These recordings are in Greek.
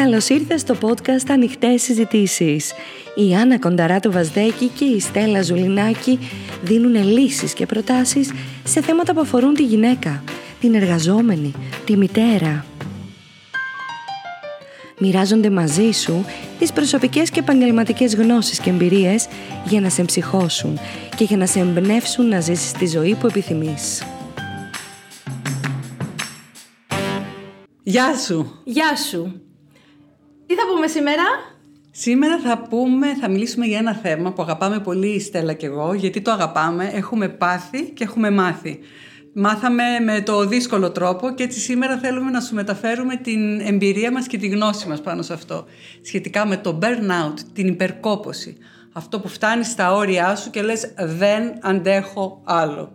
Καλώς ήρθες στο podcast Ανοιχτές Συζητήσεις. Η Άννα Κονταράτου Βαζδέκη και η Στέλλα Ζουλινάκη δίνουν λύσεις και προτάσεις σε θέματα που αφορούν τη γυναίκα, την εργαζόμενη, τη μητέρα. Μοιράζονται μαζί σου τις προσωπικές και επαγγελματικές γνώσεις και εμπειρίες για να σε εμψυχώσουν και για να σε εμπνεύσουν να ζήσεις τη ζωή που επιθυμείς. Γεια σου! Γεια σου! Τι θα πούμε σήμερα; Σήμερα θα πούμε, θα μιλήσουμε για ένα θέμα που αγαπάμε πολύ η Στέλλα και εγώ, γιατί το αγαπάμε, έχουμε πάθει και έχουμε μάθει. Μάθαμε με το δύσκολο τρόπο και έτσι σήμερα θέλουμε να σου μεταφέρουμε την εμπειρία μας και τη γνώση μας πάνω σε αυτό. Σχετικά με το burnout, την υπερκόπωση. Αυτό που φτάνει στα όρια σου και λες δεν αντέχω άλλο.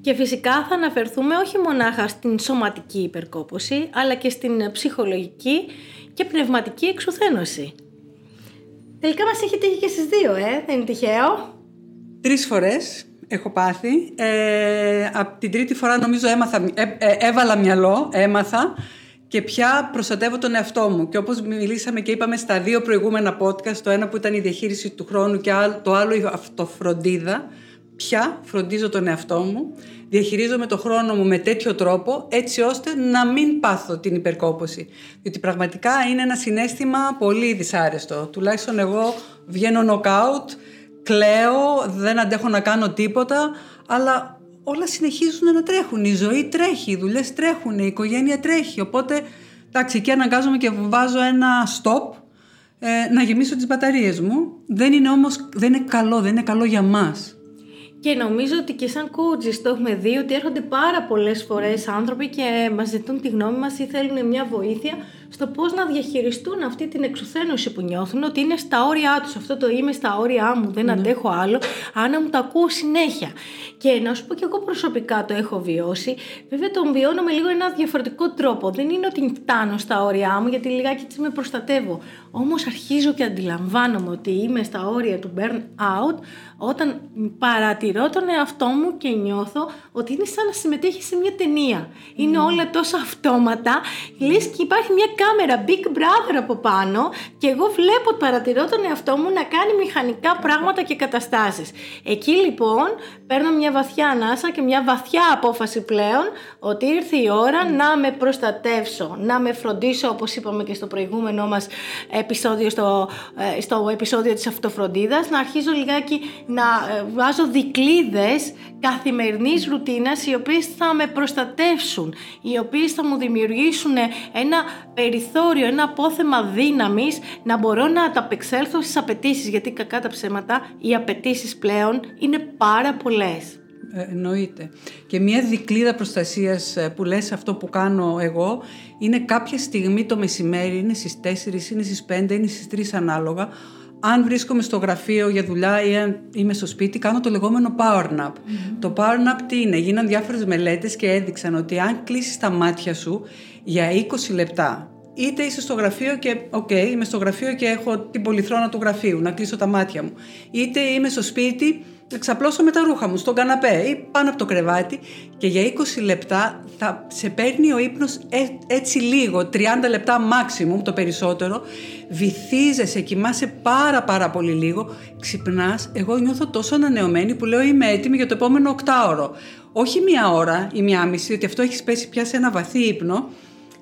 Και φυσικά θα αναφερθούμε όχι μονάχα στην σωματική υπερκόπωση, αλλά και στην ψυχολογική και πνευματική εξουθένωση. Τελικά μας έχει τύχει και στις δύο, ε, δεν είναι τυχαίο. Τρεις φορές έχω πάθει. Ε, από την τρίτη φορά νομίζω έμαθα, ε, ε, έβαλα μυαλό, έμαθα και πια προστατεύω τον εαυτό μου. Και όπως μιλήσαμε και είπαμε στα δύο προηγούμενα podcast, το ένα που ήταν η διαχείριση του χρόνου και το άλλο η αυτοφροντίδα, πια φροντίζω τον εαυτό μου, διαχειρίζομαι το χρόνο μου με τέτοιο τρόπο έτσι ώστε να μην πάθω την υπερκόπωση. Διότι πραγματικά είναι ένα συνέστημα πολύ δυσάρεστο. Τουλάχιστον εγώ βγαίνω νοκάουτ, κλαίω, δεν αντέχω να κάνω τίποτα, αλλά όλα συνεχίζουν να τρέχουν. Η ζωή τρέχει, οι δουλειές τρέχουν, η οικογένεια τρέχει. Οπότε, εντάξει, εκεί αναγκάζομαι και βάζω ένα stop ε, να γεμίσω τις μπαταρίες μου. Δεν είναι όμως, δεν είναι καλό, δεν είναι καλό για μας. Και νομίζω ότι και σαν coaches το έχουμε δει ότι έρχονται πάρα πολλές φορές άνθρωποι και μας ζητούν τη γνώμη μας ή θέλουν μια βοήθεια στο πώς να διαχειριστούν αυτή την εξουθένωση που νιώθουν ότι είναι στα όρια τους. Αυτό το είμαι στα όρια μου, δεν ναι. αντέχω άλλο, αν μου το ακούω συνέχεια. Και να σου πω και εγώ προσωπικά το έχω βιώσει. Βέβαια τον βιώνω με λίγο ένα διαφορετικό τρόπο. Δεν είναι ότι φτάνω στα όρια μου γιατί λιγάκι έτσι με προστατεύω. Όμως αρχίζω και αντιλαμβάνομαι ότι είμαι στα όρια του burn out όταν παρατηρώ τον εαυτό μου και νιώθω ότι είναι σαν να συμμετέχει σε μια ταινία. Είναι όλα τόσο αυτόματα, λες και υπάρχει μια κάμερα Big Brother από πάνω και εγώ βλέπω, παρατηρώ τον εαυτό μου να κάνει μηχανικά πράγματα και καταστάσεις. Εκεί λοιπόν παίρνω μια βαθιά ανάσα και μια βαθιά απόφαση πλέον ότι ήρθε η ώρα να με προστατεύσω, να με φροντίσω όπως είπαμε και στο προηγούμενό μας επεισόδιο, στο, ε, στο επεισόδιο της αυτοφροντίδας, να αρχίζω λιγάκι να ε, βάζω δικλίδες καθημερινής ρουτίνας οι οποίες θα με προστατεύσουν, οι οποίες θα μου δημιουργήσουν ένα περιθώριο, ένα απόθεμα δύναμης να μπορώ να ανταπεξέλθω στις απαιτήσεις, γιατί κακά τα ψέματα οι απαιτήσεις πλέον είναι πάρα πολλές. Ε, εννοείται. Και μια δικλίδα προστασίας ε, που λες αυτό που κάνω εγώ είναι κάποια στιγμή το μεσημέρι, είναι στις 4, είναι στις 5, είναι στις 3 ανάλογα, αν βρίσκομαι στο γραφείο για δουλειά ή αν είμαι στο σπίτι, κάνω το λεγόμενο power nap. Το power nap τι είναι, γίναν διάφορες μελέτες και έδειξαν ότι αν κλείσεις τα μάτια σου για 20 λεπτά, είτε είσαι στο γραφείο και, OK, okay, είμαι στο γραφείο και έχω την πολυθρόνα του γραφείου, να κλείσω τα μάτια μου, είτε είμαι στο σπίτι να ξαπλώσω με τα ρούχα μου στον καναπέ ή πάνω από το κρεβάτι και για 20 λεπτά θα σε παίρνει ο ύπνος ε, έτσι λίγο, 30 λεπτά maximum το περισσότερο, βυθίζεσαι, κοιμάσαι πάρα πάρα πολύ λίγο, ξυπνάς, εγώ νιώθω τόσο ανανεωμένη που λέω είμαι έτοιμη για το επόμενο οκτάωρο. Όχι μία ώρα ή μία μισή, ότι αυτό έχει πέσει πια σε ένα βαθύ ύπνο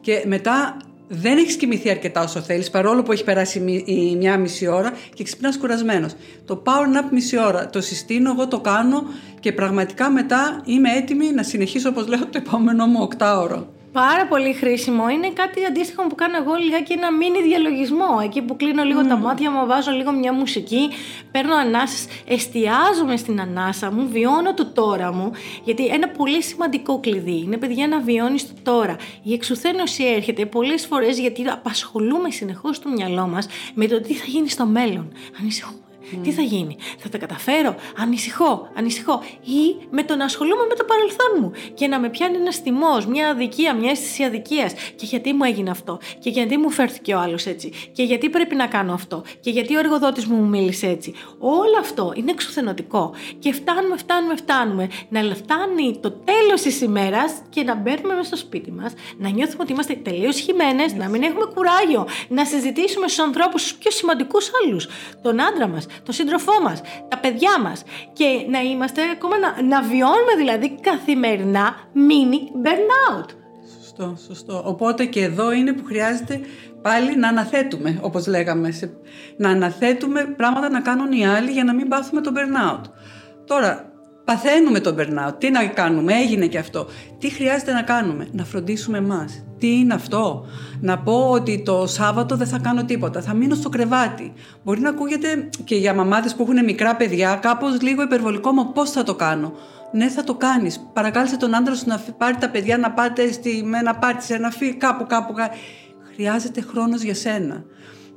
και μετά δεν έχεις κοιμηθεί αρκετά όσο θέλεις, παρόλο που έχει περάσει η μια μισή ώρα και ξυπνάς κουρασμένος. Το power nap μισή ώρα το συστήνω, εγώ το κάνω και πραγματικά μετά είμαι έτοιμη να συνεχίσω, όπως λέω, το επόμενο μου οκτάωρο πάρα πολύ χρήσιμο. Είναι κάτι αντίστοιχο που κάνω εγώ λιγάκι ένα μίνι διαλογισμό. Εκεί που κλείνω λίγο τα μάτια μου, βάζω λίγο μια μουσική, παίρνω ανάσες, εστιάζομαι στην ανάσα μου, βιώνω το τώρα μου. Γιατί ένα πολύ σημαντικό κλειδί είναι, παιδιά, να βιώνεις το τώρα. Η εξουθένωση έρχεται πολλές φορές γιατί απασχολούμε συνεχώς το μυαλό μας με το τι θα γίνει στο μέλλον. Ανησυχούμε Τι θα γίνει, θα τα καταφέρω, ανησυχώ, ανησυχώ. Ή με το να ασχολούμαι με το παρελθόν μου και να με πιάνει ένας θυμός, μια αδικία, μια αίσθηση αδικίας. Και γιατί μου έγινε αυτό, και γιατί μου φέρθηκε ο άλλος έτσι, και γιατί πρέπει να κάνω αυτό, και γιατί ο εργοδότης μου μου μίλησε έτσι. Όλο αυτό είναι εξουθενωτικό. Και φτάνουμε, φτάνουμε, φτάνουμε να φτάνει το τέλος της ημέρας και να μπαίνουμε μέσα στο σπίτι μας, να νιώθουμε ότι είμαστε τελείως χυμένες, να μην έχουμε κουράγιο, να συζητήσουμε στους ανθρώπους του πιο σημαντικούς άλλους. Τον άντρα μας, τον σύντροφό μας, τα παιδιά μας. Και να είμαστε ακόμα να, να βιώνουμε δηλαδή καθημερινά mini burnout. Σωστό, σωστό. Οπότε και εδώ είναι που χρειάζεται πάλι να αναθέτουμε, όπως λέγαμε. να αναθέτουμε πράγματα να κάνουν οι άλλοι για να μην πάθουμε το burnout. Τώρα, παθαίνουμε το burnout. Τι να κάνουμε, έγινε και αυτό. Τι χρειάζεται να κάνουμε, να φροντίσουμε εμάς. Τι είναι αυτό, να πω ότι το Σάββατο δεν θα κάνω τίποτα, θα μείνω στο κρεβάτι. Μπορεί να ακούγεται και για μαμάδες που έχουν μικρά παιδιά κάπως λίγο υπερβολικό, μα πώς θα το κάνω; Ναι, θα το κάνεις. Παρακάλεσε τον άντρα σου να πάρει τα παιδιά να πάτε στη, με ένα πάρτι, σε ένα φύ, κάπου, κάπου. Χρειάζεται χρόνος για σένα.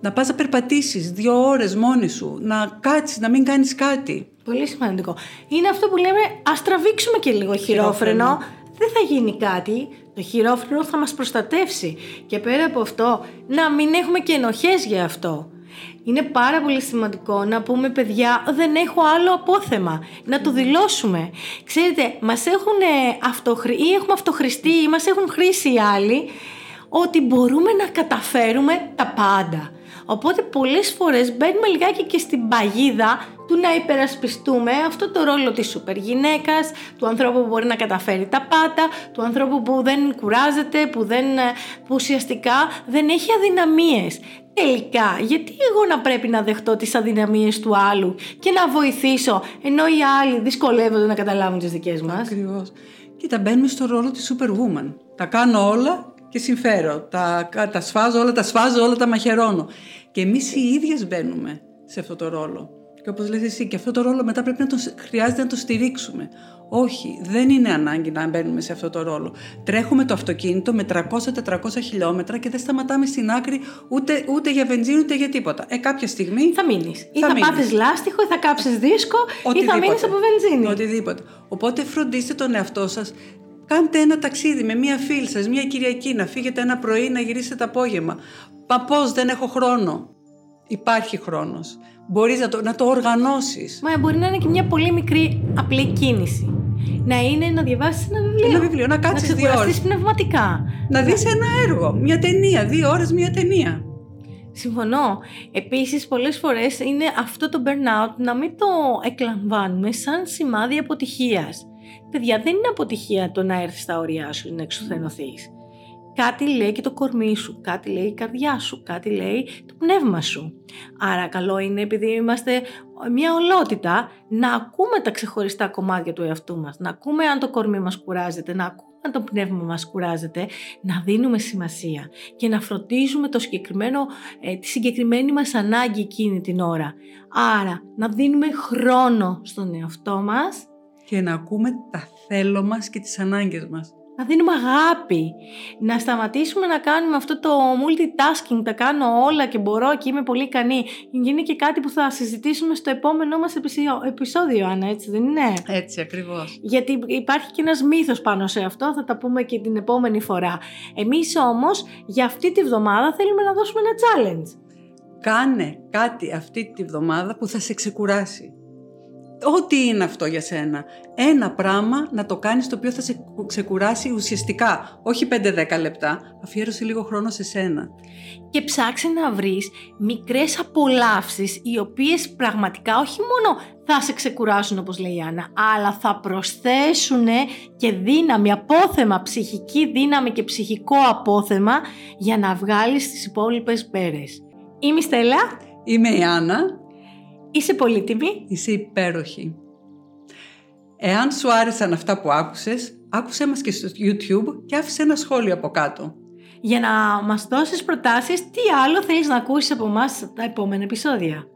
Να πας να περπατήσεις δύο ώρες μόνη σου, να κάτσεις, να μην κάνεις κάτι. Πολύ σημαντικό. Είναι αυτό που λέμε, ας τραβήξουμε και λίγο χειρόφρενο. Δεν θα γίνει κάτι. Το χειρόφρενο θα μας προστατεύσει. Και πέρα από αυτό, να μην έχουμε και ενοχές για αυτό. Είναι πάρα πολύ σημαντικό να πούμε παιδιά δεν έχω άλλο απόθεμα. Να το δηλώσουμε. Ξέρετε, μας έχουν αυτοχρη... ή έχουμε αυτοχρηστεί ή μας έχουν χρήσει οι άλλοι ότι μπορούμε να καταφέρουμε τα πάντα. Οπότε πολλές φορές μπαίνουμε λιγάκι και στην παγίδα του να υπερασπιστούμε αυτό το ρόλο της σούπερ γυναίκας, του ανθρώπου που μπορεί να καταφέρει τα πάντα, του ανθρώπου που δεν κουράζεται, που, δεν, που ουσιαστικά δεν έχει αδυναμίες. Τελικά, γιατί εγώ να πρέπει να δεχτώ τις αδυναμίες του άλλου και να βοηθήσω, ενώ οι άλλοι δυσκολεύονται να καταλάβουν τις δικές μας; Ακριβώς. Κοίτα, μπαίνουμε στο ρόλο της superwoman. Τα κάνω όλα και συμφέρω. Τα, τα σφάζω όλα, τα σφάζω όλα, τα μαχαιρώνω. Και εμείς οι ίδιες μπαίνουμε σε αυτό το ρόλο. Και όπως λες εσύ, και αυτό το ρόλο μετά πρέπει να το, χρειάζεται να το στηρίξουμε. Όχι, δεν είναι ανάγκη να μπαίνουμε σε αυτό το ρόλο. Τρέχουμε το αυτοκίνητο με 300-400 χιλιόμετρα και δεν σταματάμε στην άκρη ούτε, ούτε για βενζίνη ούτε για τίποτα. Ε, κάποια στιγμή. Θα μείνεις. Ή θα, θα πάθεις λάστιχο, ή θα κάψεις δίσκο, ή θα μείνεις από βενζίνη. Οτιδήποτε. Οπότε φροντίστε τον εαυτό σας. Κάντε ένα ταξίδι με μία φίλη σας, μία Κυριακή, να φύγετε ένα πρωί, να γυρίσετε το απόγευμα. Πα πώ, δεν έχω χρόνο. Υπάρχει χρόνος. Μπορείς να το, να το οργανώσεις. Μα μπορεί να είναι και μια πολύ μικρή απλή κίνηση. Να είναι να διαβάσεις ένα βιβλίο. Ένα βιβλίο, να κάτσεις δύο ώρες. πνευματικά. Να δεις ένα έργο, μια ταινία, δύο ώρες μια ταινία. Συμφωνώ. Επίσης, πολλές φορές είναι αυτό το burnout να μην το εκλαμβάνουμε σαν σημάδι αποτυχίας. Παιδιά, δεν είναι αποτυχία το να έρθεις στα ωριά σου ή να εξουθενωθείς κάτι λέει και το κορμί σου, κάτι λέει η καρδιά σου, κάτι λέει το πνεύμα σου. Άρα καλό είναι επειδή είμαστε μια ολότητα να ακούμε τα ξεχωριστά κομμάτια του εαυτού μας, να ακούμε αν το κορμί μας κουράζεται, να ακούμε αν το πνεύμα μας κουράζεται, να δίνουμε σημασία και να φροντίζουμε το συγκεκριμένο, ε, τη συγκεκριμένη μας ανάγκη εκείνη την ώρα. Άρα να δίνουμε χρόνο στον εαυτό μας και να ακούμε τα θέλω μας και τις ανάγκες μας να δίνουμε αγάπη, να σταματήσουμε να κάνουμε αυτό το multitasking, τα κάνω όλα και μπορώ και είμαι πολύ ικανή. Είναι και κάτι που θα συζητήσουμε στο επόμενό μας επεισόδιο, Άννα, έτσι δεν είναι; Έτσι ακριβώς. Γιατί υπάρχει και ένας μύθος πάνω σε αυτό, θα τα πούμε και την επόμενη φορά. Εμείς όμως για αυτή τη βδομάδα θέλουμε να δώσουμε ένα challenge. Κάνε κάτι αυτή τη βδομάδα που θα σε ξεκουράσει. Ό,τι είναι αυτό για σένα. Ένα πράγμα να το κάνεις το οποίο θα σε ξεκουράσει ουσιαστικά. Όχι 5-10 λεπτά. Αφιέρωσε λίγο χρόνο σε σένα. Και ψάξε να βρεις μικρές απολαύσεις οι οποίες πραγματικά όχι μόνο θα σε ξεκουράσουν όπως λέει η Άννα, αλλά θα προσθέσουν και δύναμη, απόθεμα, ψυχική δύναμη και ψυχικό απόθεμα για να βγάλεις τις υπόλοιπες πέρες. Είμαι η Στέλλα. Είμαι η Άννα Είσαι πολύτιμη. Είσαι υπέροχη. Εάν σου άρεσαν αυτά που άκουσες, άκουσέ μας και στο YouTube και άφησε ένα σχόλιο από κάτω. Για να μας δώσεις προτάσεις τι άλλο θέλεις να ακούσεις από εμάς τα επόμενα επεισόδια.